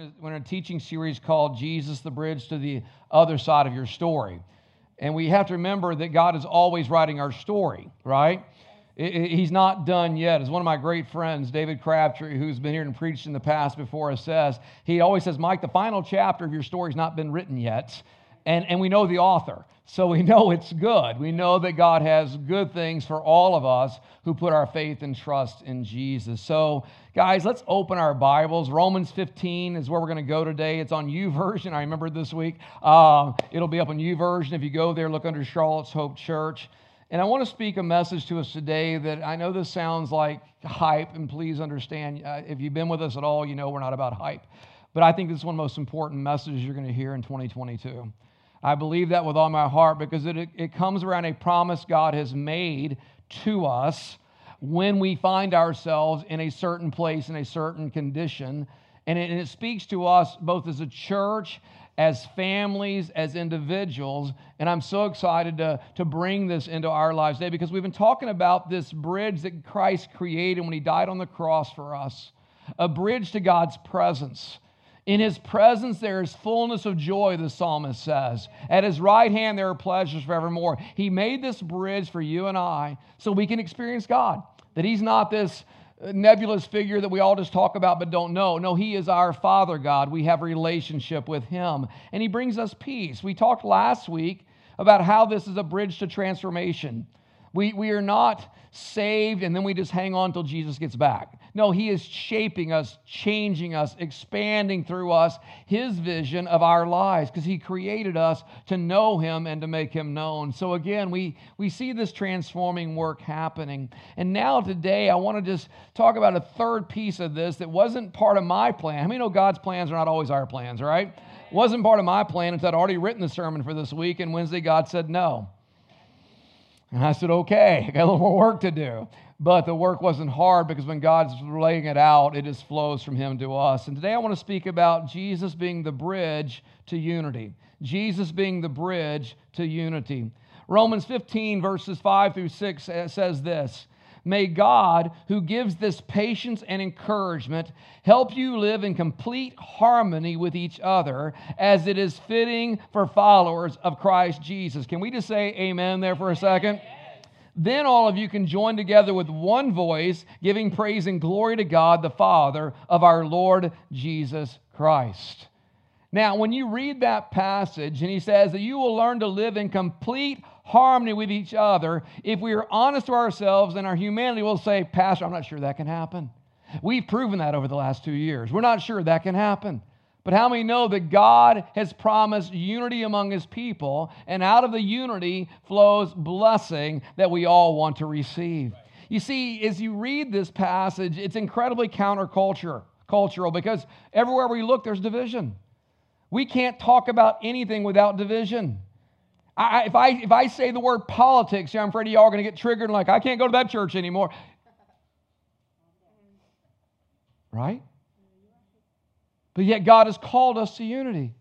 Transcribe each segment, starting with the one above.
in a, we're in a teaching series called Jesus the Bridge to the Other Side of Your Story. And we have to remember that God is always writing our story, right? It, it, he's not done yet. As one of my great friends, David Crabtree, who's been here and preached in the past before us, says, he always says, Mike, the final chapter of your story's not been written yet. And, and we know the author. So we know it's good. We know that God has good things for all of us who put our faith and trust in Jesus. So, guys, let's open our Bibles. Romans 15 is where we're going to go today. It's on YouVersion. I remember this week. Uh, it'll be up on YouVersion. If you go there, look under Charlotte's Hope Church. And I want to speak a message to us today that I know this sounds like hype, and please understand uh, if you've been with us at all, you know we're not about hype. But I think this is one of the most important messages you're going to hear in 2022. I believe that with all my heart because it, it comes around a promise God has made to us when we find ourselves in a certain place, in a certain condition. And it, and it speaks to us both as a church, as families, as individuals. And I'm so excited to, to bring this into our lives today because we've been talking about this bridge that Christ created when he died on the cross for us a bridge to God's presence. In his presence there is fullness of joy, the psalmist says. At his right hand there are pleasures forevermore. He made this bridge for you and I so we can experience God. That he's not this uh, nebulous figure that we all just talk about but don't know. No, he is our Father God. We have relationship with him, and he brings us peace. We talked last week about how this is a bridge to transformation. We, we are not saved and then we just hang on until Jesus gets back. No, He is shaping us, changing us, expanding through us His vision of our lives because He created us to know Him and to make Him known. So again, we, we see this transforming work happening. And now today, I want to just talk about a third piece of this that wasn't part of my plan. How many know God's plans are not always our plans, right? Wasn't part of my plan until I'd already written the sermon for this week, and Wednesday God said no. And I said, okay, I got a little more work to do. But the work wasn't hard because when God's laying it out, it just flows from Him to us. And today I want to speak about Jesus being the bridge to unity. Jesus being the bridge to unity. Romans 15, verses 5 through 6 uh, says this May God, who gives this patience and encouragement, help you live in complete harmony with each other as it is fitting for followers of Christ Jesus. Can we just say amen there for a second? Then all of you can join together with one voice, giving praise and glory to God, the Father of our Lord Jesus Christ. Now, when you read that passage, and he says that you will learn to live in complete harmony with each other, if we are honest to ourselves and our humanity, we'll say, Pastor, I'm not sure that can happen. We've proven that over the last two years. We're not sure that can happen. But how many know that God has promised unity among his people, and out of the unity flows blessing that we all want to receive? You see, as you read this passage, it's incredibly counterculture, cultural, because everywhere we look, there's division. We can't talk about anything without division. I, if, I, if I say the word politics, I'm afraid y'all are going to get triggered and like, I can't go to that church anymore. Right? But yet, God has called us to unity.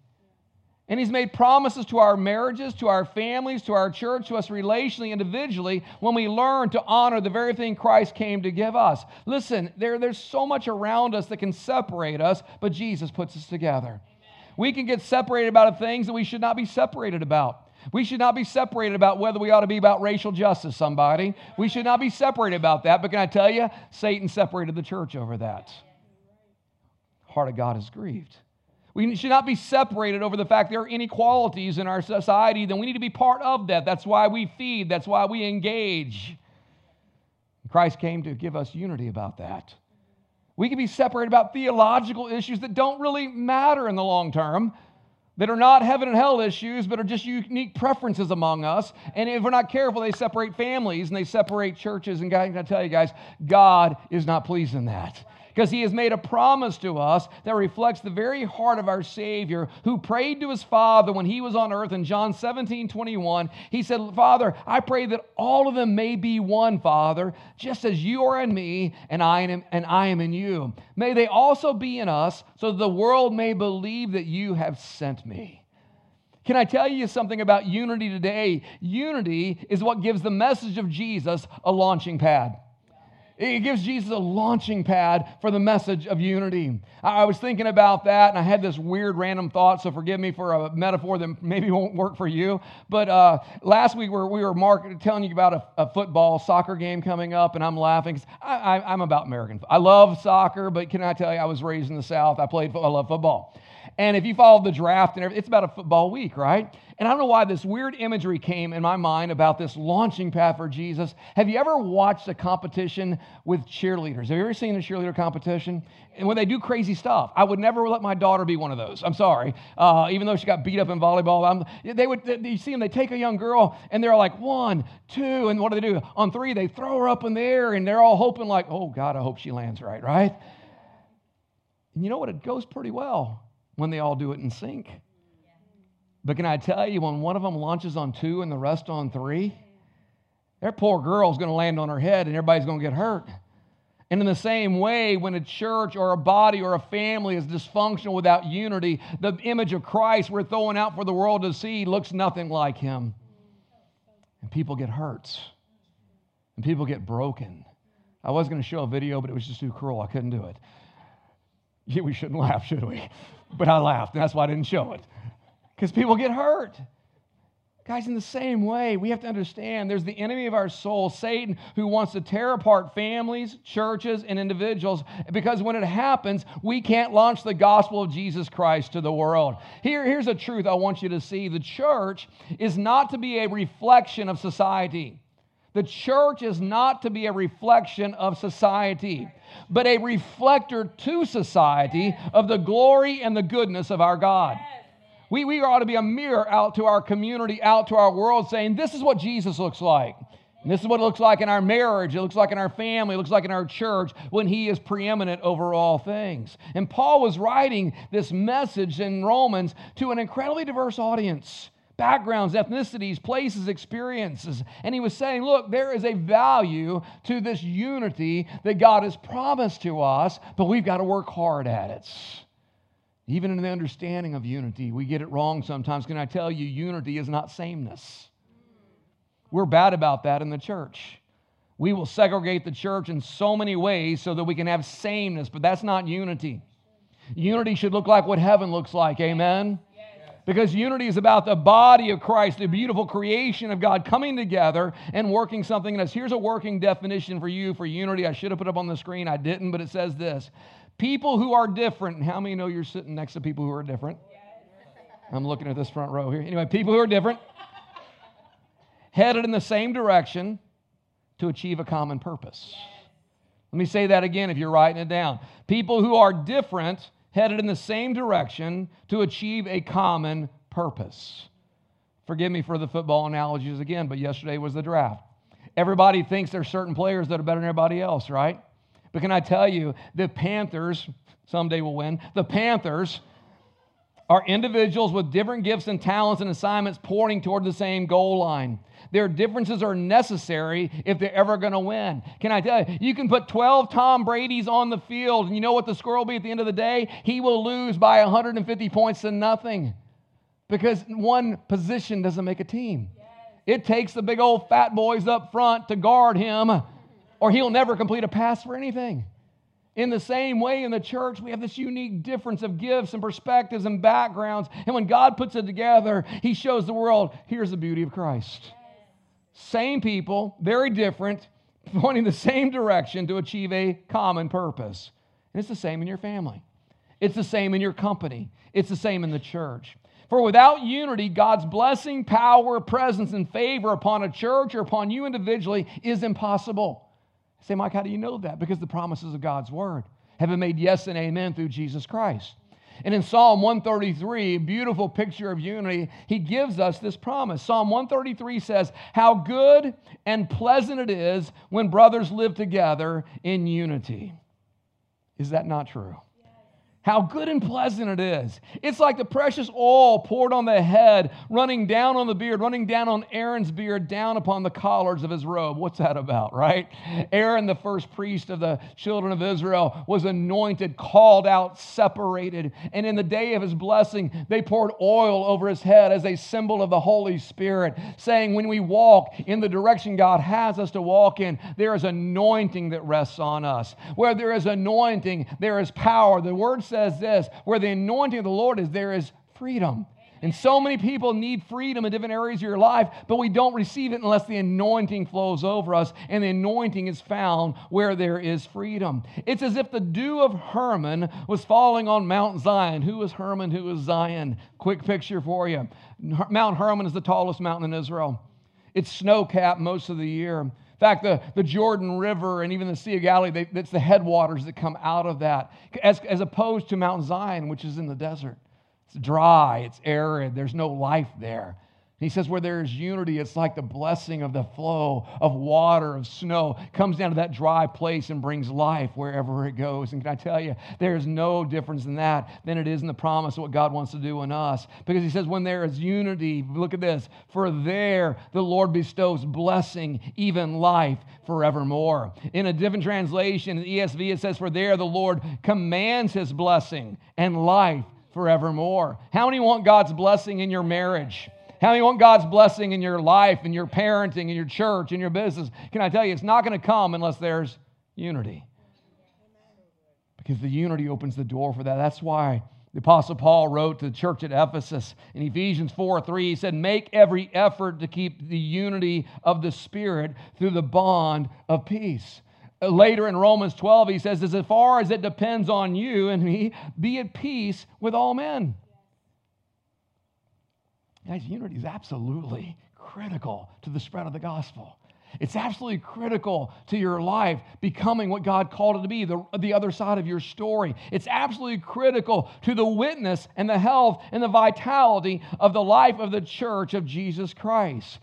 And He's made promises to our marriages, to our families, to our church, to us relationally, individually, when we learn to honor the very thing Christ came to give us. Listen, there, there's so much around us that can separate us, but Jesus puts us together. We can get separated about things that we should not be separated about. We should not be separated about whether we ought to be about racial justice, somebody. We should not be separated about that. But can I tell you, Satan separated the church over that. Heart of God is grieved. We should not be separated over the fact there are inequalities in our society, then we need to be part of that. That's why we feed, that's why we engage. Christ came to give us unity about that. We can be separated about theological issues that don't really matter in the long term, that are not heaven and hell issues, but are just unique preferences among us. And if we're not careful, they separate families and they separate churches. And God, I tell you guys, God is not pleased in that because he has made a promise to us that reflects the very heart of our Savior who prayed to his Father when he was on earth in John 17 21. He said, Father, I pray that all of them may be one, Father, just as you are in me and I am, and I am in you. May they also be in us so that the world may believe that you have sent me. Can I tell you something about unity today? Unity is what gives the message of Jesus a launching pad. It gives Jesus a launching pad for the message of unity. I was thinking about that and I had this weird random thought, so forgive me for a metaphor that maybe won't work for you. But uh, last week we were, we were mark- telling you about a, a, football soccer game coming up, and I'm laughing. Because I, am about American. I love soccer, but can I tell you, I was raised in the South. I played, I love football. And if you follow the draft and everything, it's about a football week, right? And I don't know why this weird imagery came in my mind about this launching pad for Jesus. Have you ever watched a competition with cheerleaders? Have you ever seen a cheerleader competition? And when they do crazy stuff, I would never let my daughter be one of those. I'm sorry. Uh, even though she got beat up in volleyball, I'm, they would, you see them, they take a young girl and they're like, one, two, and what do they do? On three, they throw her up in the air and they're all hoping, like, oh, God, I hope she lands right, right? And you know what? It goes pretty well when they all do it in sync. But can I tell you, when one of them launches on two and the rest on three, their poor girl's going to land on her head and everybody's going to get hurt. And in the same way, when a church or a body or a family is dysfunctional without unity, the image of Christ we're throwing out for the world to see looks nothing like him. And people get hurt. And people get broken. I was going to show a video, but it was just too cruel. I couldn't do it. Yeah, we shouldn't laugh, should we? But I laughed, and that's why I didn't show it because people get hurt. Guys, in the same way, we have to understand there's the enemy of our soul, Satan, who wants to tear apart families, churches, and individuals because when it happens, we can't launch the gospel of Jesus Christ to the world. Here, here's a truth I want you to see the church is not to be a reflection of society. The church is not to be a reflection of society, but a reflector to society of the glory and the goodness of our God. We, we ought to be a mirror out to our community, out to our world, saying, This is what Jesus looks like. And this is what it looks like in our marriage, it looks like in our family, it looks like in our church when He is preeminent over all things. And Paul was writing this message in Romans to an incredibly diverse audience backgrounds, ethnicities, places, experiences. And he was saying, look, there is a value to this unity that God has promised to us, but we've got to work hard at it. Even in the understanding of unity, we get it wrong sometimes. Can I tell you, unity is not sameness? We're bad about that in the church. We will segregate the church in so many ways so that we can have sameness, but that's not unity. Unity should look like what heaven looks like, amen? Because unity is about the body of Christ, the beautiful creation of God coming together and working something in us. Here's a working definition for you for unity. I should have put up on the screen, I didn't, but it says this People who are different. How many know you're sitting next to people who are different? I'm looking at this front row here. Anyway, people who are different, headed in the same direction to achieve a common purpose. Let me say that again if you're writing it down. People who are different, headed in the same direction to achieve a common purpose. Forgive me for the football analogies again, but yesterday was the draft. Everybody thinks there's certain players that are better than everybody else, right? But can I tell you, the Panthers, someday will win, the Panthers are individuals with different gifts and talents and assignments pointing toward the same goal line. Their differences are necessary if they're ever going to win. Can I tell you? You can put 12 Tom Brady's on the field, and you know what the score will be at the end of the day? He will lose by 150 points to nothing because one position doesn't make a team. It takes the big old fat boys up front to guard him or he'll never complete a pass for anything. In the same way, in the church, we have this unique difference of gifts and perspectives and backgrounds. And when God puts it together, He shows the world here's the beauty of Christ. Same people, very different, pointing the same direction to achieve a common purpose. And it's the same in your family, it's the same in your company, it's the same in the church. For without unity, God's blessing, power, presence, and favor upon a church or upon you individually is impossible. Say, Mike, how do you know that? Because the promises of God's word have been made yes and amen through Jesus Christ. And in Psalm 133, beautiful picture of unity, he gives us this promise. Psalm 133 says, How good and pleasant it is when brothers live together in unity. Is that not true? How good and pleasant it is. It's like the precious oil poured on the head, running down on the beard, running down on Aaron's beard, down upon the collars of his robe. What's that about, right? Aaron, the first priest of the children of Israel, was anointed, called out, separated. And in the day of his blessing, they poured oil over his head as a symbol of the Holy Spirit, saying, When we walk in the direction God has us to walk in, there is anointing that rests on us. Where there is anointing, there is power. The word says this where the anointing of the Lord is, there is freedom. And so many people need freedom in different areas of your life, but we don't receive it unless the anointing flows over us, and the anointing is found where there is freedom. It's as if the dew of Hermon was falling on Mount Zion. Who is Hermon? Who is Zion? Quick picture for you Mount Hermon is the tallest mountain in Israel, it's snow capped most of the year. Fact, the, the Jordan River and even the Sea of Galilee, they, that's the headwaters that come out of that, as, as opposed to Mount Zion, which is in the desert. It's dry, it's arid, there's no life there. He says, where there is unity, it's like the blessing of the flow of water, of snow, comes down to that dry place and brings life wherever it goes. And can I tell you, there is no difference in that than it is in the promise of what God wants to do in us. Because he says, when there is unity, look at this, for there the Lord bestows blessing, even life forevermore. In a different translation, in ESV, it says, for there the Lord commands his blessing and life forevermore. How many want God's blessing in your marriage? How many want God's blessing in your life, in your parenting, in your church, in your business? Can I tell you, it's not going to come unless there's unity. Because the unity opens the door for that. That's why the Apostle Paul wrote to the church at Ephesus in Ephesians 4 3. He said, Make every effort to keep the unity of the Spirit through the bond of peace. Uh, later in Romans 12, he says, As far as it depends on you and me, be at peace with all men. Guys, unity is absolutely critical to the spread of the gospel. It's absolutely critical to your life becoming what God called it to be, the, the other side of your story. It's absolutely critical to the witness and the health and the vitality of the life of the church of Jesus Christ.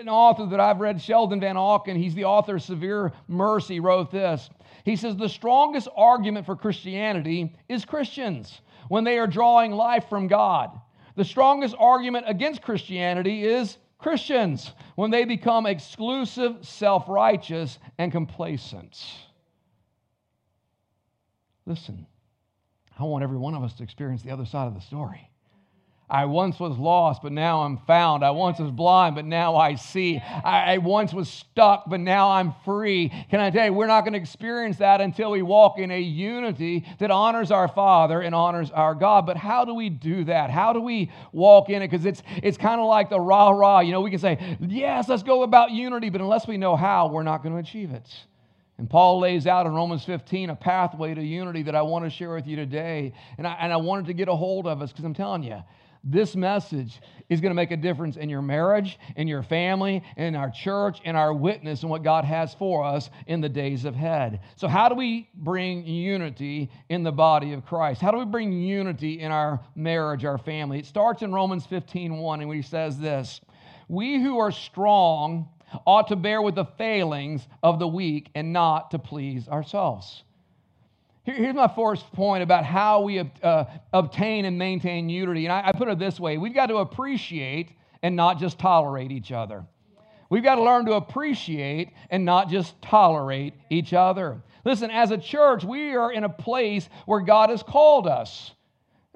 An author that I've read, Sheldon Vanauken, he's the author of Severe Mercy, wrote this. He says, The strongest argument for Christianity is Christians when they are drawing life from God. The strongest argument against Christianity is Christians when they become exclusive, self righteous, and complacent. Listen, I want every one of us to experience the other side of the story. I once was lost, but now I'm found. I once was blind, but now I see. I, I, once was stuck, but now I'm free. Can I tell you, we're not going to experience that until we walk in a unity that honors our Father and honors our God. But how do we do that? How do we walk in it? Because it's, it's kind of like the rah rah. You know, we can say, yes, let's go about unity, but unless we know how, we're not going to achieve it. And Paul lays out in Romans 15 a pathway to unity that I want to share with you today. And I, and I wanted to get a hold of us because I'm telling you, this message is going to make a difference in your marriage, in your family, in our church, in our witness, and what God has for us in the days ahead. So, how do we bring unity in the body of Christ? How do we bring unity in our marriage, our family? It starts in Romans 15 1, and he says this We who are strong ought to bear with the failings of the weak and not to please ourselves. Here's my first point about how we uh, obtain and maintain unity. And I, I put it this way we've got to appreciate and not just tolerate each other. We've got to learn to appreciate and not just tolerate each other. Listen, as a church, we are in a place where God has called us.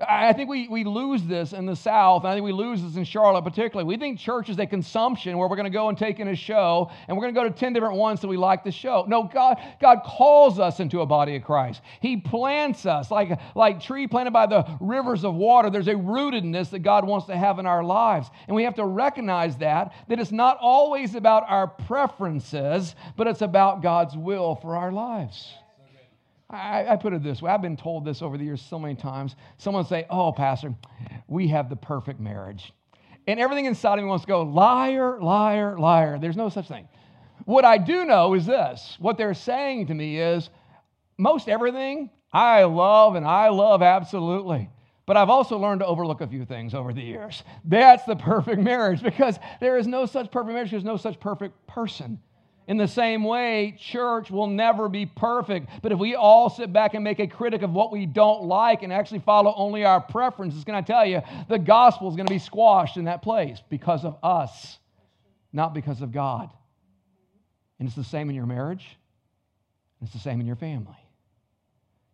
I think we, we lose this in the South, and I think we lose this in Charlotte particularly. We think church is a consumption where we're going to go and take in a show, and we're going to go to 10 different ones that we like the show. No, God, God calls us into a body of Christ. He plants us like, like tree planted by the rivers of water. There's a rootedness that God wants to have in our lives. And we have to recognize that, that it's not always about our preferences, but it's about God's will for our lives. I, I, put it this way I've been told this over the years so many times. Someone say, Oh, Pastor, we have the perfect marriage. And everything inside of me wants to go, liar, liar, liar. There's no such thing. What I do know is this what they're saying to me is most everything I love and I love absolutely. But I've also learned to overlook a few things over the years. That's the perfect marriage because there is no such perfect marriage, there's no such perfect person. In the same way, church will never be perfect. But if we all sit back and make a critic of what we don't like and actually follow only our preferences, can I tell you, the gospel is going to be squashed in that place because of us, not because of God. And it's the same in your marriage, it's the same in your family.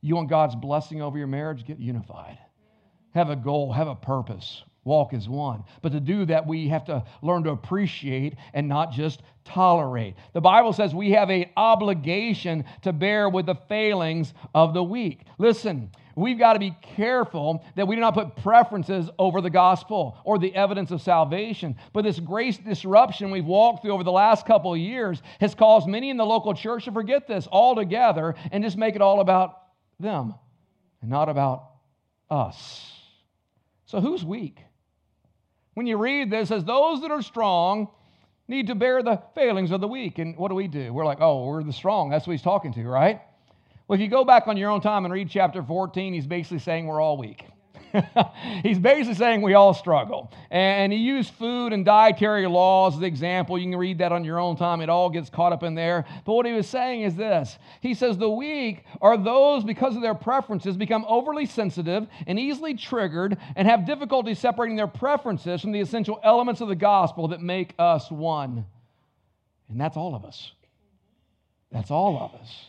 You want God's blessing over your marriage? Get unified. Have a goal, have a purpose walk as one. But to do that, we have to learn to appreciate and not just tolerate. The Bible says we have an obligation to bear with the failings of the weak. Listen, we've got to be careful that we do not put preferences over the gospel or the evidence of salvation. But this grace disruption we've walked through over the last couple of years has caused many in the local church to forget this altogether and just make it all about them and not about us. So, who's weak? When you read this, as those that are strong need to bear the failings of the weak. And what do we do? We're like, oh, we're the strong. That's what he's talking to, right? Well, if you go back on your own time and read chapter 14, he's basically saying we're all weak. He's basically saying we all struggle. And he used food and dietary laws as the example. You can read that on your own time. It all gets caught up in there. But what he was saying is this He says, The weak are those, because of their preferences, become overly sensitive and easily triggered and have difficulty separating their preferences from the essential elements of the gospel that make us one. And that's all of us. That's all of us.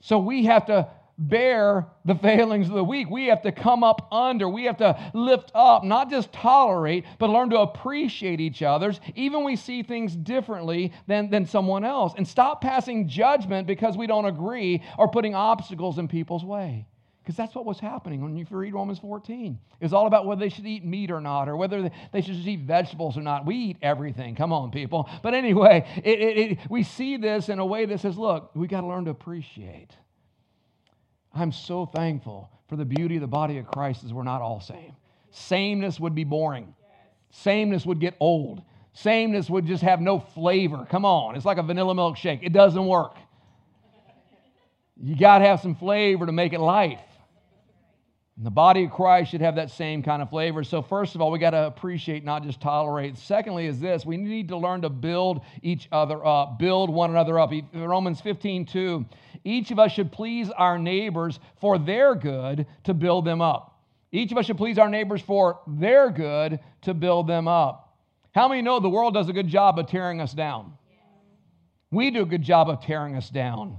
So we have to bear the failings of the weak. We have to come up under. We have to lift up, not just tolerate, but learn to appreciate each other's, even we see things differently than, than someone else. And stop passing judgment because we don't agree or putting obstacles in people's way. Because that's what was happening when you read Romans 14. It was all about whether they should eat meat or not, or whether they should eat vegetables or not. We eat everything. Come on, people. But anyway, it, it, it, we see this in a way that says, look, we got to learn to appreciate. I'm so thankful for the beauty of the body of Christ as we're not all same. Sameness would be boring. Sameness would get old. Sameness would just have no flavor. Come on, it's like a vanilla milkshake. It doesn't work. You got to have some flavor to make it life. And the body of Christ should have that same kind of flavor. So, first of all, we got to appreciate, not just tolerate. Secondly, is this we need to learn to build each other up, build one another up. Romans 15, 2. Each of us should please our neighbors for their good to build them up. Each of us should please our neighbors for their good to build them up. How many know the world does a good job of tearing us down? We do a good job of tearing us down.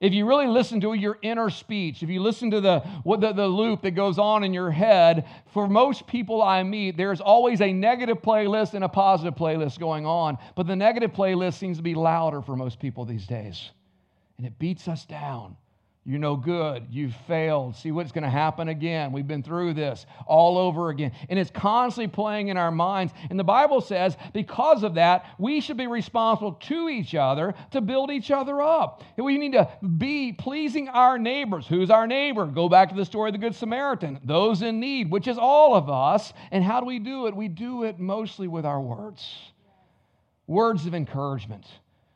If you really listen to your inner speech, if you listen to the, what the, the loop that goes on in your head, for most people I meet, there's always a negative playlist and a positive playlist going on. But the negative playlist seems to be louder for most people these days. And it beats us down. You're no good. You've failed. See what's going to happen again. We've been through this all over again. And it's constantly playing in our minds. And the Bible says, because of that, we should be responsible to each other to build each other up. We need to be pleasing our neighbors. Who's our neighbor? Go back to the story of the Good Samaritan. Those in need, which is all of us. And how do we do it? We do it mostly with our words words of encouragement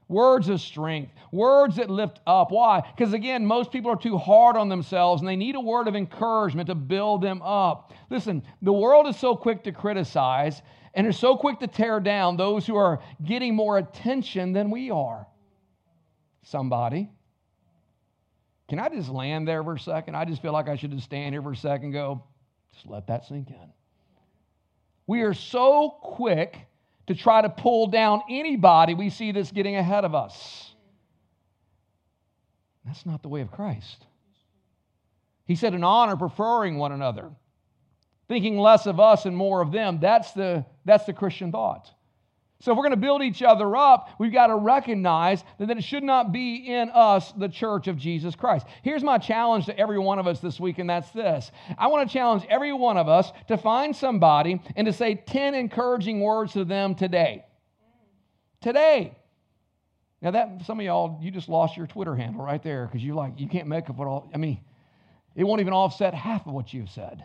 Words of strength, words that lift up. Why? Because again, most people are too hard on themselves and they need a word of encouragement to build them up. Listen, the world is so quick to criticize and is so quick to tear down those who are getting more attention than we are. Somebody. Can I just land there for a second? I just feel like I should just stand here for a second go, just let that sink in. We are so quick to try to pull down anybody we see that's getting ahead of us. That's not the way of Christ. He said, in honor, preferring one another, thinking less of us and more of them. That's the, that's the Christian thought. So if we're going to build each other up, we've got to recognize that it should not be in us, the church of Jesus Christ. Here's my challenge to every one of us this week, and that's this. I want to challenge every one of us to find somebody and to say 10 encouraging words to them today. Today. Now that some of y'all, you just lost your Twitter handle right there because you like you can't make up what all I mean, it won't even offset half of what you've said.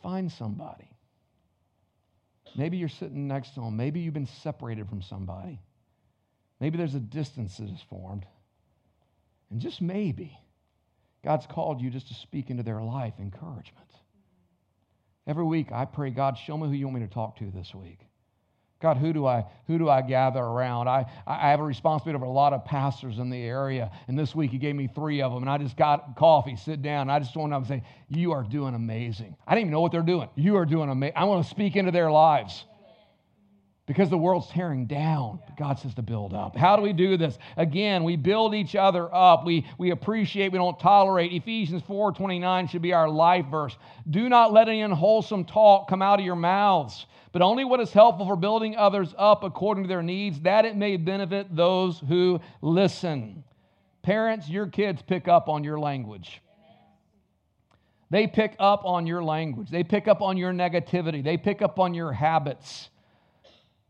Find somebody Maybe you're sitting next to them. Maybe you've been separated from somebody. Maybe there's a distance that has formed. And just maybe, God's called you just to speak into their life encouragement. Every week, I pray, God, show me who you want me to talk to this week. God, who do I who do I gather around? I, I have a responsibility over a lot of pastors in the area. And this week he gave me three of them. And I just got coffee, sit down. And I just want to say, You are doing amazing. I didn't even know what they're doing. You are doing amazing. I want to speak into their lives because the world's tearing down. God says to build up. How do we do this? Again, we build each other up. We, we appreciate, we don't tolerate. Ephesians 4 29 should be our life verse. Do not let any unwholesome talk come out of your mouths but only what is helpful for building others up according to their needs, that it may benefit those who listen. Parents, your kids pick up on your language. They pick up on your language. They pick up on your negativity. They pick up on your habits.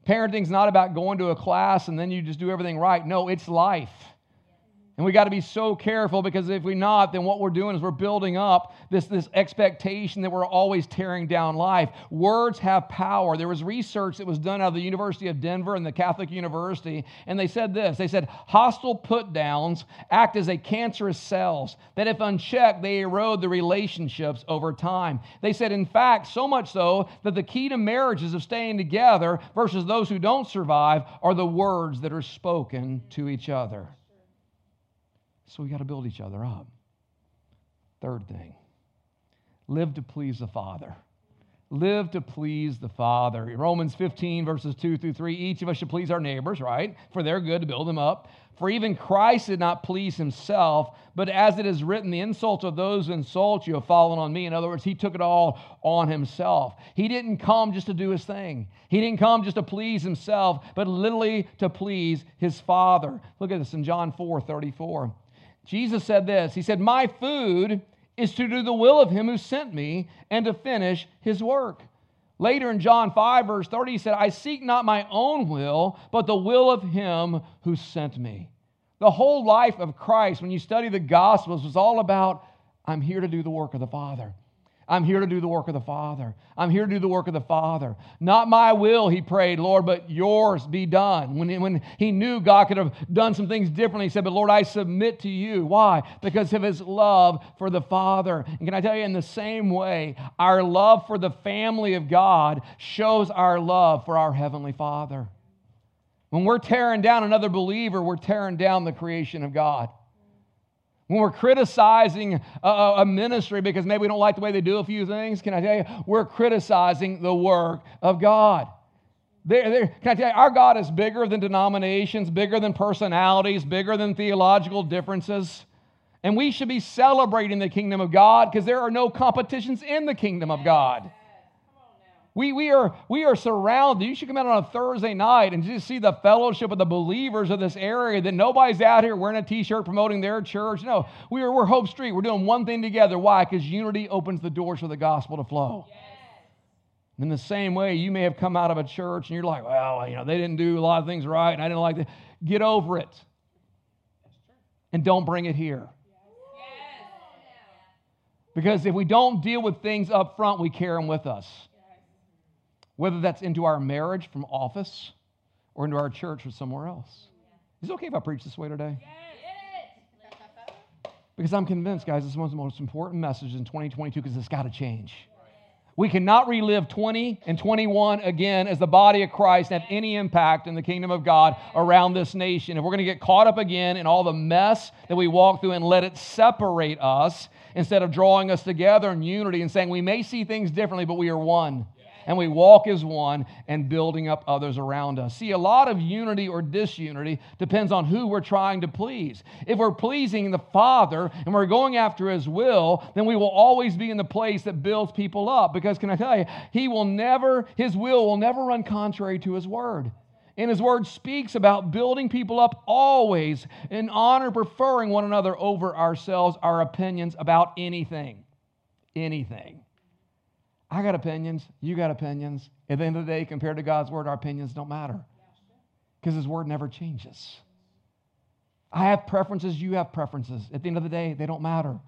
Parenting's not about going to a class and then you just do everything right. No, it's life. And we got to be so careful because if we not, then what we're doing is we're building up this, this expectation that we're always tearing down life. Words have power. There was research that was done out of the University of Denver and the Catholic University, and they said this they said, hostile put downs act as a cancerous cells that, if unchecked, they erode the relationships over time. They said, in fact, so much so that the key to marriages of staying together versus those who don't survive are the words that are spoken to each other. So we got to build each other up. Third thing live to please the Father. Live to please the Father. Romans 15, verses 2 through 3. Each of us should please our neighbors, right? For their good to build them up. For even Christ did not please himself, but as it is written, the insults of those who insult you have fallen on me. In other words, he took it all on himself. He didn't come just to do his thing, he didn't come just to please himself, but literally to please his Father. Look at this in John 4 34. Jesus said this He said, My food is to do the will of him who sent me and to finish his work. Later in John 5, verse 30, he said, I seek not my own will, but the will of him who sent me. The whole life of Christ, when you study the Gospels, was all about, I'm here to do the work of the Father. I'm here to do the work of the Father. I'm here to do the work of the Father. Not my will, he prayed, Lord, but yours be done. When he, when he knew God could have done some things differently, he said, But Lord, I submit to you. Why? Because of his love for the Father. And can I tell you, in the same way, our love for the family of God shows our love for our Heavenly Father. When we're tearing down another believer, we're tearing down the creation of God. When we're criticizing a, a, ministry because maybe we don't like the way they do a few things, can I tell you, we're criticizing the work of God. They're, they're, can I tell you, our God is bigger than denominations, bigger than personalities, bigger than theological differences. And we should be celebrating the kingdom of God because there are no competitions in the kingdom of God. We, we, are, we are surrounded. You should come out on a Thursday night and just see the fellowship of the believers of this area that nobody's out here wearing a t shirt promoting their church. No, we are, we're Hope Street. We're doing one thing together. Why? Because unity opens the doors for the gospel to flow. Yes. In the same way, you may have come out of a church and you're like, well, you know, they didn't do a lot of things right and I didn't like that. Get over it. And don't bring it here. Because if we don't deal with things up front, we carry them with us whether that's into our marriage from office or into our church or somewhere else. Is it okay if I preach this way today? Because I'm convinced, guys, this is one of the most important messages in 2022 because it's got to change. We cannot relive 20 and 21 again as the body of Christ and have any impact in the kingdom of God around this nation. If we're going to get caught up again in all the mess that we walk through and let it separate us instead of drawing us together in unity and saying we may see things differently, but we are one and we walk as one and building up others around us. See, a lot of unity or disunity depends on who we're trying to please. If we're pleasing the Father and we're going after His will, then we will always be in the place that builds people up. Because, can I tell you, He will never, His will will never run contrary to His word. And his word speaks about building people up always in honor, preferring one another over ourselves, our opinions about anything. Anything. I got opinions. You got opinions. At the end of the day, compared to God's word, our opinions don't matter because his word never changes. I have preferences. You have preferences. At the end of the day, they don't matter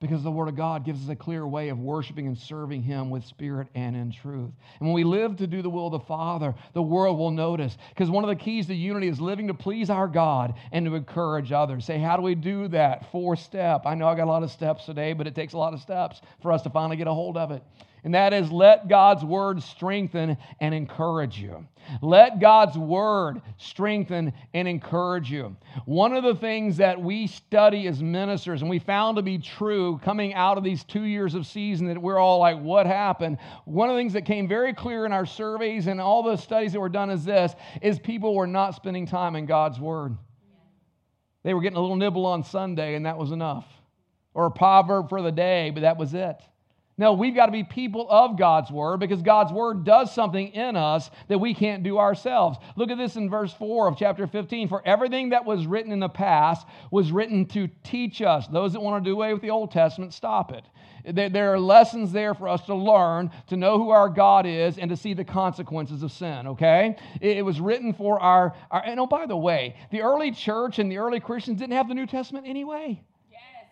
because the Word of God gives us a clear way of worshiping and serving Him with spirit and in truth. And when we live to do the will of the Father, the world will notice. Because one of the keys to unity is living to please our God and to encourage others. Say, how do we do that? Four step. I know I got a lot of steps today, but it takes a lot of steps for us to finally get a hold of it. And that is let God's word strengthen and encourage you. Let God's word strengthen and encourage you. One of the things that we study as ministers and we found to be true coming out of these two years of season that we're all like, what happened? One of the things that came very clear in our surveys and all the studies that were done is this is people were not spending time in God's word. They were getting a little nibble on Sunday and that was enough. Or a proverb for the day, but that was it. No, we've got to be people of God's word because God's word does something in us that we can't do ourselves. Look at this in verse 4 of chapter 15. For everything that was written in the past was written to teach us. Those that want to do away with the Old Testament, stop it. There are lessons there for us to learn, to know who our God is, and to see the consequences of sin, okay? It was written for our, our and oh, by the way, the early church and the early Christians didn't have the New Testament anyway.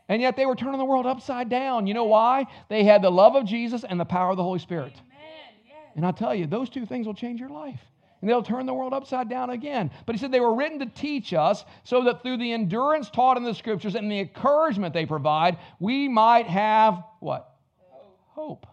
And yet they were turning the world upside down. You know why? They had the love of Jesus and the power of the Holy Spirit. And I'll tell you, those two things will change your life. And they'll turn the world upside down again. But he said they were written to teach us so that through the endurance taught in the scriptures and the encouragement they provide, we might have what? Hope.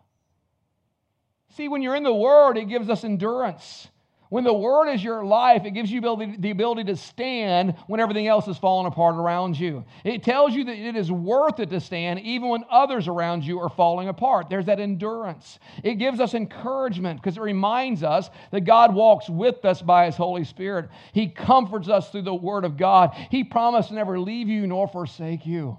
See, when you're in the Word, it gives us endurance. When the Word is your life, it gives you the ability to stand when everything else is falling apart around you. It tells you that it is worth it to stand even when others around you are falling apart. There's that endurance. It gives us encouragement because it reminds us that God walks with us by His Holy Spirit. He comforts us through the Word of God. He promised to never leave you nor forsake you.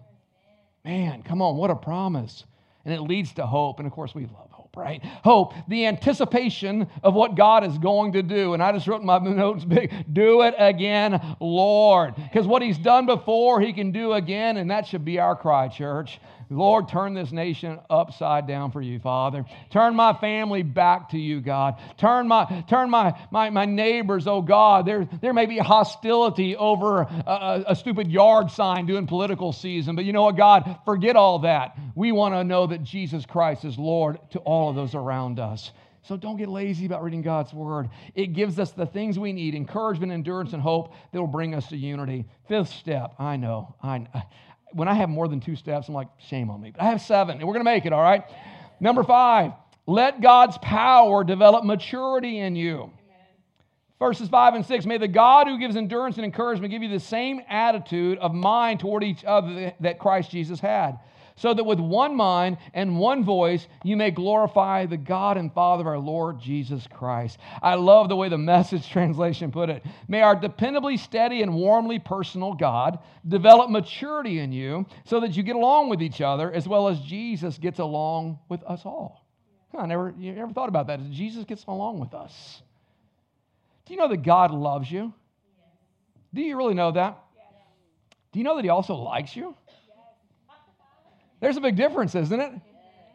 Man, come on, what a promise. And it leads to hope. And of course, we love right? Hope, the anticipation of what God is going to do. And I just wrote my notes big, do it again, Lord. Because what He's done before, He can do again, and that should be our cry, church. Lord, turn this nation upside down for you, Father. Turn my family back to you, God. Turn my, turn my, my, my neighbors, oh God. There, there may be hostility over a, a stupid yard sign during political season, but you know what, God? Forget all that. We want to know that Jesus Christ is Lord to all of those around us. So don't get lazy about reading God's word. It gives us the things we need encouragement, endurance, and hope that will bring us to unity. Fifth step, I know. I, when I have more than two steps, I'm like, shame on me. But I have seven, and we're going to make it, all right? Number five, let God's power develop maturity in you. Verses 5 and 6 May the God who gives endurance and encouragement give you the same attitude of mind toward each other that Christ Jesus had so that with one mind and one voice you may glorify the God and Father of our Lord Jesus Christ. I love the way the message translation put it. May our dependably steady and warmly personal God develop maturity in you so that you get along with each other as well as Jesus gets along with us all. I never, you ever thought about that? Jesus gets along with us. Do you know that God loves you? Do you really know that? Do you know that He also likes you? There's a big difference, isn't it?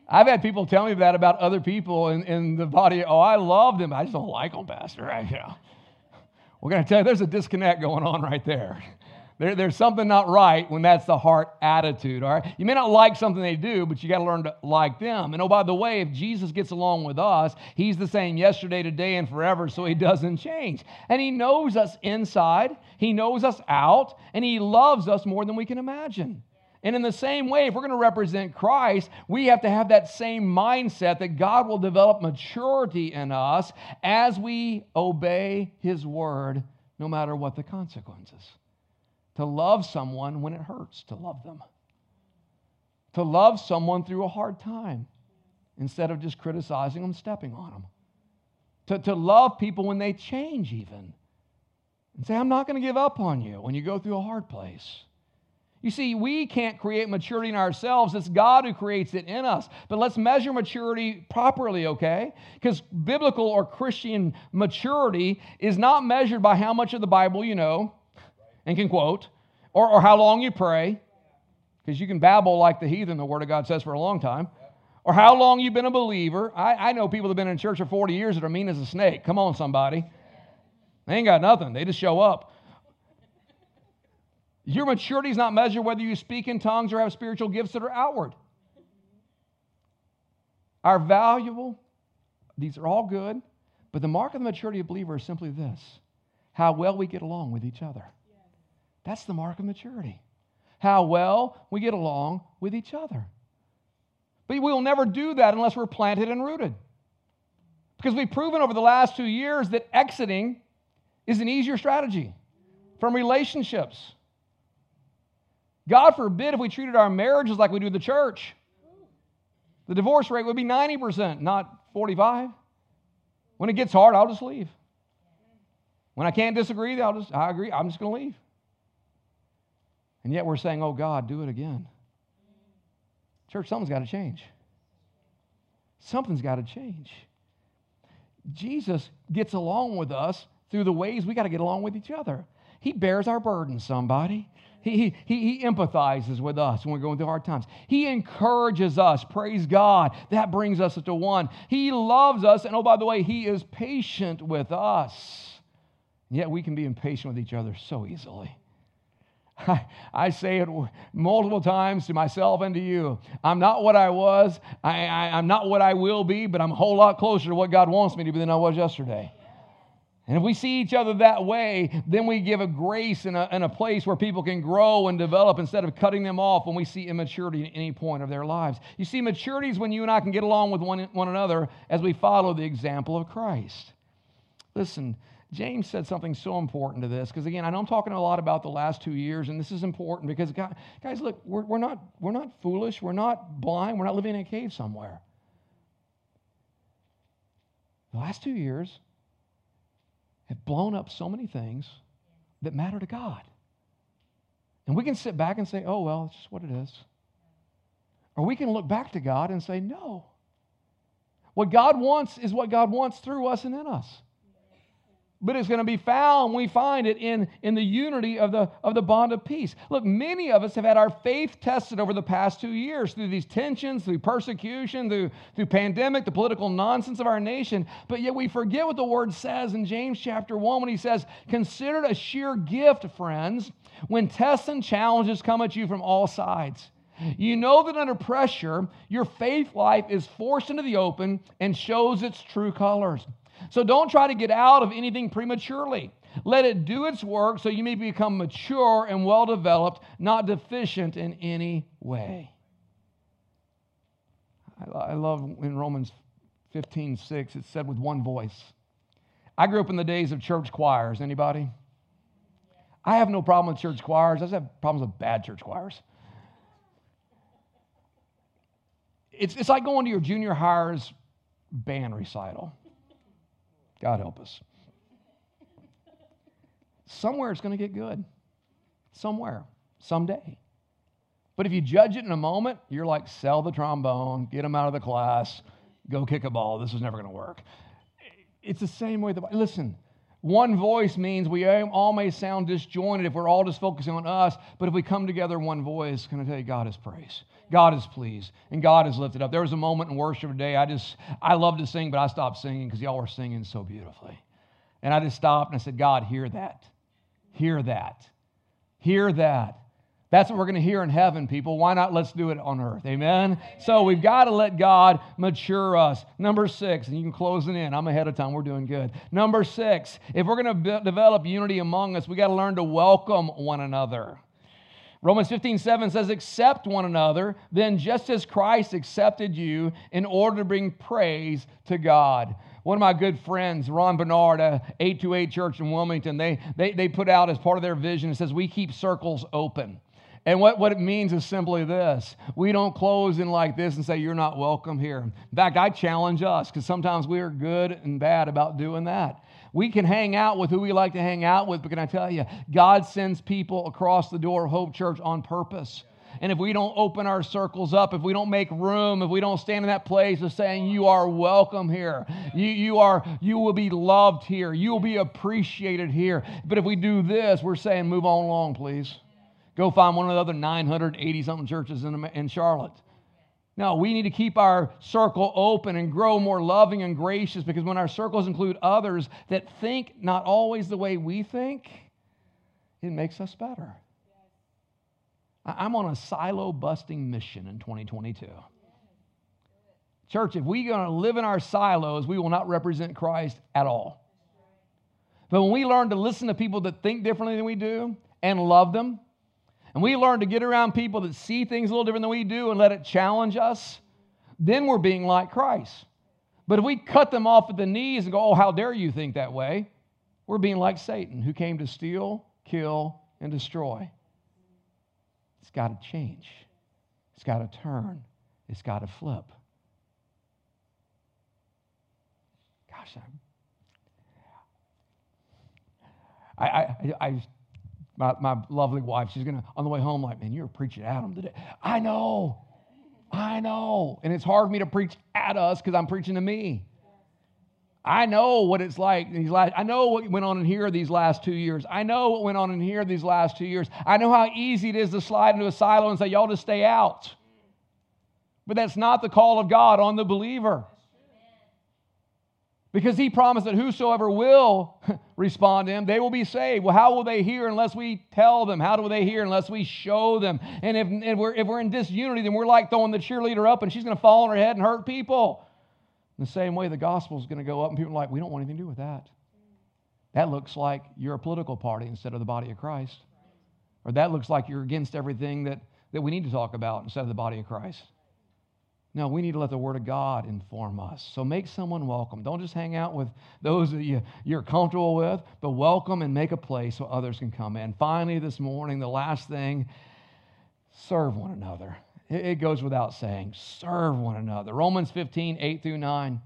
I've had people tell me that about other people in, in the body. Oh, I love them. I just don't like them, Pastor. Right? You know, we're going to tell you there's a disconnect going on right there. there. There's something not right when that's the heart attitude, all right? You may not like something they do, but you got to learn to like them. And oh, by the way, if Jesus gets along with us, he's the same yesterday, today, and forever, so he doesn't change. And he knows us inside, he knows us out, and he loves us more than we can imagine. And in the same way, if we're going to represent Christ, we have to have that same mindset that God will develop maturity in us as we obey His word, no matter what the consequences. To love someone when it hurts, to love them. To love someone through a hard time instead of just criticizing them, stepping on them. To, to love people when they change, even. And say, I'm not going to give up on you when you go through a hard place. You see, we can't create maturity in ourselves. It's God who creates it in us. But let's measure maturity properly, okay? Because biblical or Christian maturity is not measured by how much of the Bible you know and can quote, or, or how long you pray, because you can babble like the heathen, the Word of God says, for a long time, or how long you've been a believer. I, I know people that have been in church for 40 years that are mean as a snake. Come on, somebody. They ain't got nothing, they just show up. Your maturity is not measured whether you speak in tongues or have spiritual gifts that are outward. Are valuable, these are all good, but the mark of the maturity of a believer is simply this how well we get along with each other. That's the mark of maturity. How well we get along with each other. But we will never do that unless we're planted and rooted. Because we've proven over the last two years that exiting is an easier strategy from relationships. God forbid if we treated our marriages like we do the church. The divorce rate would be 90%, not 45. When it gets hard, I'll just leave. When I can't disagree, I'll just I agree, I'm just going to leave. And yet we're saying, "Oh God, do it again." Church, something's got to change. Something's got to change. Jesus gets along with us through the ways we got to get along with each other. He bears our burdens, somebody. He, he, he empathizes with us when we're going through hard times. He encourages us. Praise God. That brings us to one. He loves us. And oh, by the way, He is patient with us. Yet we can be impatient with each other so easily. I, I say it multiple times to myself and to you. I'm not what I was. I, I, I'm not what I will be, but I'm a whole lot closer to what God wants me to be than I was yesterday. And if we see each other that way, then we give a grace and a, and a place where people can grow and develop instead of cutting them off when we see immaturity at any point of their lives. You see, maturity is when you and I can get along with one, one another as we follow the example of Christ. Listen, James said something so important to this because again, I know I'm talking a lot about the last two years, and this is important because guys, look, we're, we're not we're not foolish, we're not blind, we're not living in a cave somewhere. The last two years, have blown up so many things that matter to God. And we can sit back and say, oh, well, it's just what it is. Or we can look back to God and say, no. What God wants is what God wants through us and in us but it's going to be found we find it in, in the unity of the, of the bond of peace. Look many of us have had our faith tested over the past two years through these tensions through persecution through, through pandemic the political nonsense of our nation. But yet we forget what the word says in james chapter 1 when he says consider it a sheer gift friends when tests and challenges come at you from all sides. You know that under pressure, your faith life is forced into the open and shows its true colors. So don't try to get out of anything prematurely. Let it do its work so you may become mature and well developed, not deficient in any way. I love in Romans 15 6, it said with one voice. I grew up in the days of church choirs. Anybody? I have no problem with church choirs. I just have problems with bad church choirs. It's, it's like going to your junior hires band recital. God help us. Somewhere it's going to get good. Somewhere, someday. But if you judge it in a moment, you're like, sell the trombone, get them out of the class, go kick a ball. This is never going to work. It's the same way. The, listen, one voice means we all may sound disjointed if we're all just focusing on us, but if we come together one voice, can I tell you, God is praise. God is pleased and God is lifted up. There was a moment in worship today. I just, I love to sing, but I stopped singing because y'all were singing so beautifully. And I just stopped and I said, God, hear that. Hear that. Hear that. That's what we're going to hear in heaven, people. Why not let's do it on earth? Amen? So we've got to let God mature us. Number six, and you can close it in. I'm ahead of time. We're doing good. Number six, if we're going to develop unity among us, we got to learn to welcome one another. Romans 15, 7 says, Accept one another, then just as Christ accepted you in order to bring praise to God. One of my good friends, Ron Bernard, a 828 church in Wilmington, they, they, they put out as part of their vision, it says, We keep circles open. And what, what it means is simply this we don't close in like this and say, You're not welcome here. In fact, I challenge us because sometimes we are good and bad about doing that. We can hang out with who we like to hang out with, but can I tell you, God sends people across the door of Hope Church on purpose. And if we don't open our circles up, if we don't make room, if we don't stand in that place of saying, You are welcome here, you, you, are, you will be loved here, you will be appreciated here. But if we do this, we're saying, Move on along, please. Go find one of the other 980 something churches in, in Charlotte. No, we need to keep our circle open and grow more loving and gracious because when our circles include others that think not always the way we think, it makes us better. I'm on a silo busting mission in 2022. Church, if we're going to live in our silos, we will not represent Christ at all. But when we learn to listen to people that think differently than we do and love them, and we learn to get around people that see things a little different than we do and let it challenge us, then we're being like Christ. But if we cut them off at the knees and go, oh, how dare you think that way, we're being like Satan, who came to steal, kill, and destroy. It's got to change. It's got to turn. It's got to flip. Gosh, I, I, I, I my, my lovely wife, she's gonna on the way home, like, man, you were preaching at them today. I know, I know, and it's hard for me to preach at us because I'm preaching to me. I know what it's like these last, I know what went on in here these last two years. I know what went on in here these last two years. I know how easy it is to slide into a silo and say, y'all just stay out. But that's not the call of God on the believer. Because he promised that whosoever will respond to him, they will be saved. Well, how will they hear unless we tell them? How do they hear unless we show them? And if, if, we're, if we're in disunity, then we're like throwing the cheerleader up and she's going to fall on her head and hurt people. In the same way, the gospel is going to go up and people are like, we don't want anything to do with that. That looks like you're a political party instead of the body of Christ. Or that looks like you're against everything that, that we need to talk about instead of the body of Christ. No, we need to let the Word of God inform us. So make someone welcome. Don't just hang out with those that you, you're comfortable with, but welcome and make a place so others can come in. Finally, this morning, the last thing serve one another. It, it goes without saying serve one another. Romans 15, 8 through 9.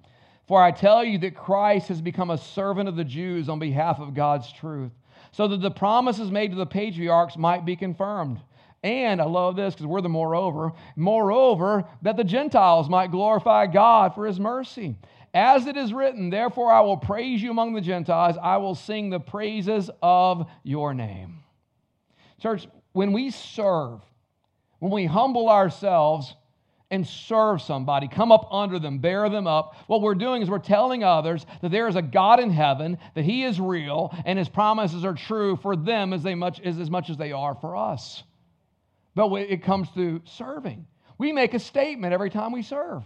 For I tell you that Christ has become a servant of the Jews on behalf of God's truth, so that the promises made to the patriarchs might be confirmed and I love this because we're the moreover, moreover, that the Gentiles might glorify God for his mercy. As it is written, therefore I will praise you among the Gentiles, I will sing the praises of your name. Church, when we serve, when we humble ourselves and serve somebody, come up under them, bear them up, what we're doing is we're telling others that there is a God in heaven, that He is real, and His promises are true for them as, they much, as, as much as they are for us. But it comes to serving, we make a statement every time we serve.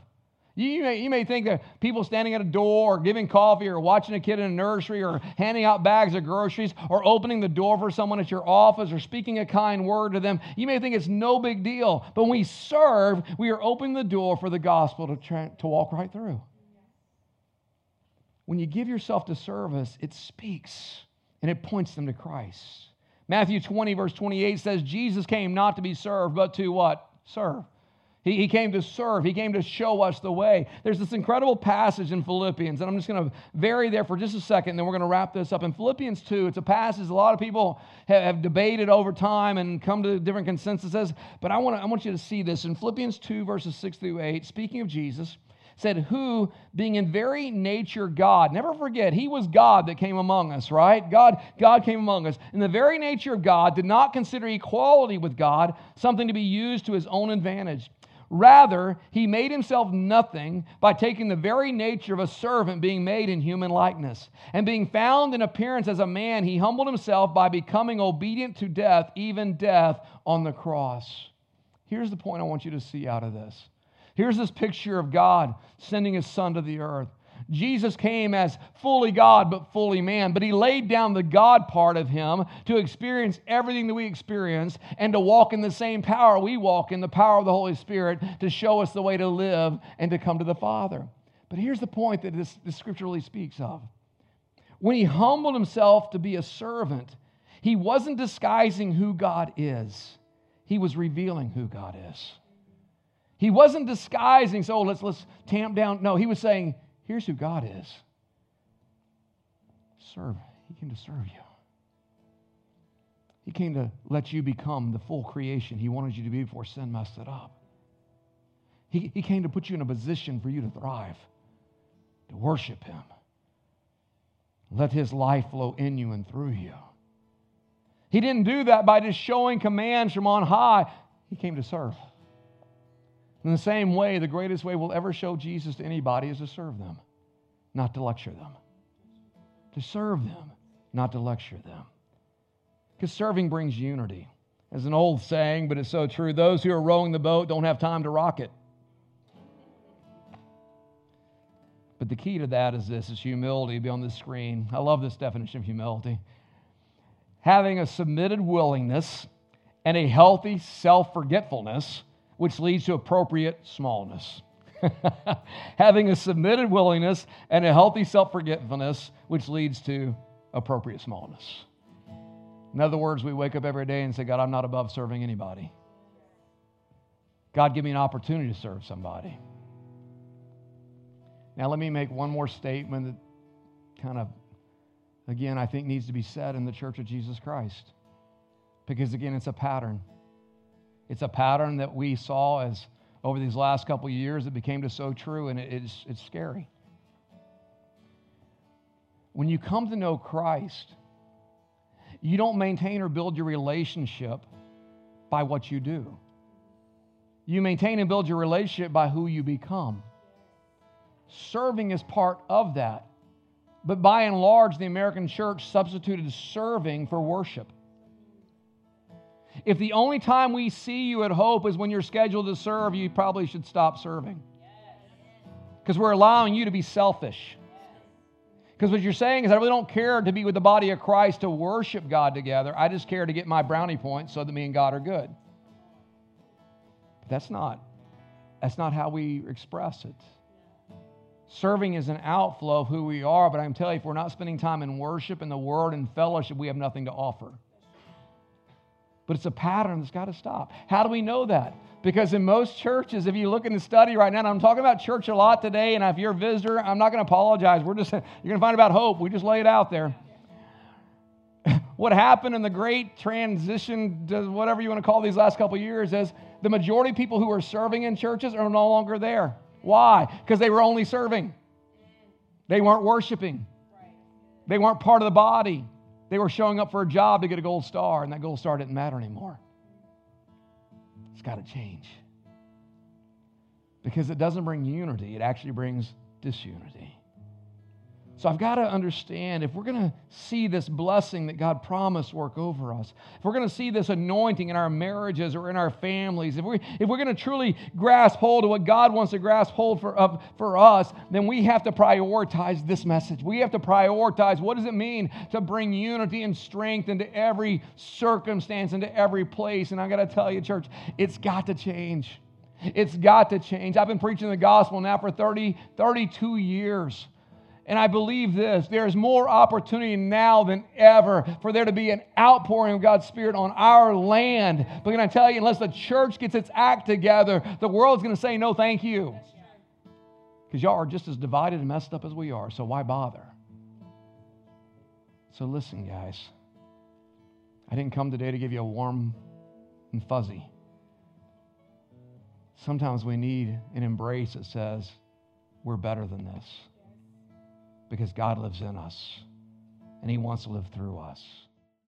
You may, you may think that people standing at a door or giving coffee or watching a kid in a nursery or handing out bags of groceries or opening the door for someone at your office or speaking a kind word to them, you may think it's no big deal. But when we serve, we are opening the door for the gospel to, tra- to walk right through. When you give yourself to service, it speaks and it points them to Christ. Matthew 20, verse 28 says, Jesus came not to be served, but to what? Serve. He, he came to serve. He came to show us the way. There's this incredible passage in Philippians, and I'm just going to vary there for just a second, and then we're going to wrap this up. In Philippians 2, it's a passage a lot of people have, have debated over time and come to different consensuses, but I want, to, I want you to see this. In Philippians 2, verses 6 through 8, speaking of Jesus, said, Who, being in very nature God, never forget, he was God that came among us, right? God, God came among us. In the very nature of God, did not consider equality with God something to be used to his own advantage. Rather, he made himself nothing by taking the very nature of a servant, being made in human likeness. And being found in appearance as a man, he humbled himself by becoming obedient to death, even death on the cross. Here's the point I want you to see out of this Here's this picture of God sending his son to the earth. Jesus came as fully God but fully man, but he laid down the God part of him to experience everything that we experience and to walk in the same power we walk in, the power of the Holy Spirit, to show us the way to live and to come to the Father. But here's the point that this, this scripture really speaks of. When he humbled himself to be a servant, he wasn't disguising who God is, he was revealing who God is. He wasn't disguising, so oh, let's, let's tamp down. No, he was saying, here's who God is. Serve. He came to serve you. He came to let you become the full creation he wanted you to be before sin messed it up. He, he came to put you in a position for you to thrive, to worship him. Let his life flow in you and through you. He didn't do that by just showing commands from on high. He came to serve. In the same way, the greatest way we'll ever show Jesus to anybody is to serve them, not to lecture them. To serve them, not to lecture them. Because serving brings unity. As an old saying, but it's so true those who are rowing the boat don't have time to rock it. But the key to that is this is humility. Be on the screen. I love this definition of humility. Having a submitted willingness and a healthy self forgetfulness which leads to appropriate smallness. Having a submitted willingness and a healthy self forgetfulness, which leads to appropriate smallness. In other words, we wake up every day and say, God, I'm not above serving anybody. God, give me an opportunity to serve somebody. Now, let me make one more statement that kind of, again, I think needs to be said in the church of Jesus Christ. Because, again, it's a pattern. It's a pattern that we saw as over these last couple of years that became to so true, and it's, it's scary. When you come to know Christ, you don't maintain or build your relationship by what you do. You maintain and build your relationship by who you become. Serving is part of that. But by and large, the American church substituted serving for worship. If the only time we see you at Hope is when you're scheduled to serve, you probably should stop serving. Because we're allowing you to be selfish. Because what you're saying is, I really don't care to be with the body of Christ to worship God together. I just care to get my brownie points so that me and God are good. But that's not. That's not how we express it. Serving is an outflow of who we are, but I'm telling you, if we're not spending time in worship and the word and fellowship, we have nothing to offer. But it's a pattern that's got to stop. How do we know that? Because in most churches, if you look in the study right now, and I'm talking about church a lot today, and if you're a visitor, I'm not going to apologize. We're just, you're going to find about hope. We just lay it out there. what happened in the great transition, to whatever you want to call these last couple years, is the majority of people who are serving in churches are no longer there. Why? Because they were only serving, they weren't worshiping, they weren't part of the body. They were showing up for a job to get a gold star, and that gold star didn't matter anymore. It's got to change. Because it doesn't bring unity, it actually brings disunity. So I've got to understand if we're going to see this blessing that God promised work over us, if we're going to see this anointing in our marriages or in our families, if, we, if we're going to truly grasp hold of what God wants to grasp hold for, of, for us, then we have to prioritize this message. We have to prioritize what does it mean to bring unity and strength into every circumstance, into every place. And I got to tell you, church, it's got to change. It's got to change. I've been preaching the gospel now for 30, 32 years. And I believe this there's more opportunity now than ever for there to be an outpouring of God's Spirit on our land. But can I tell you, unless the church gets its act together, the world's going to say no, thank you. Because y'all are just as divided and messed up as we are, so why bother? So listen, guys. I didn't come today to give you a warm and fuzzy. Sometimes we need an embrace that says, we're better than this because God lives in us and He wants to live through us.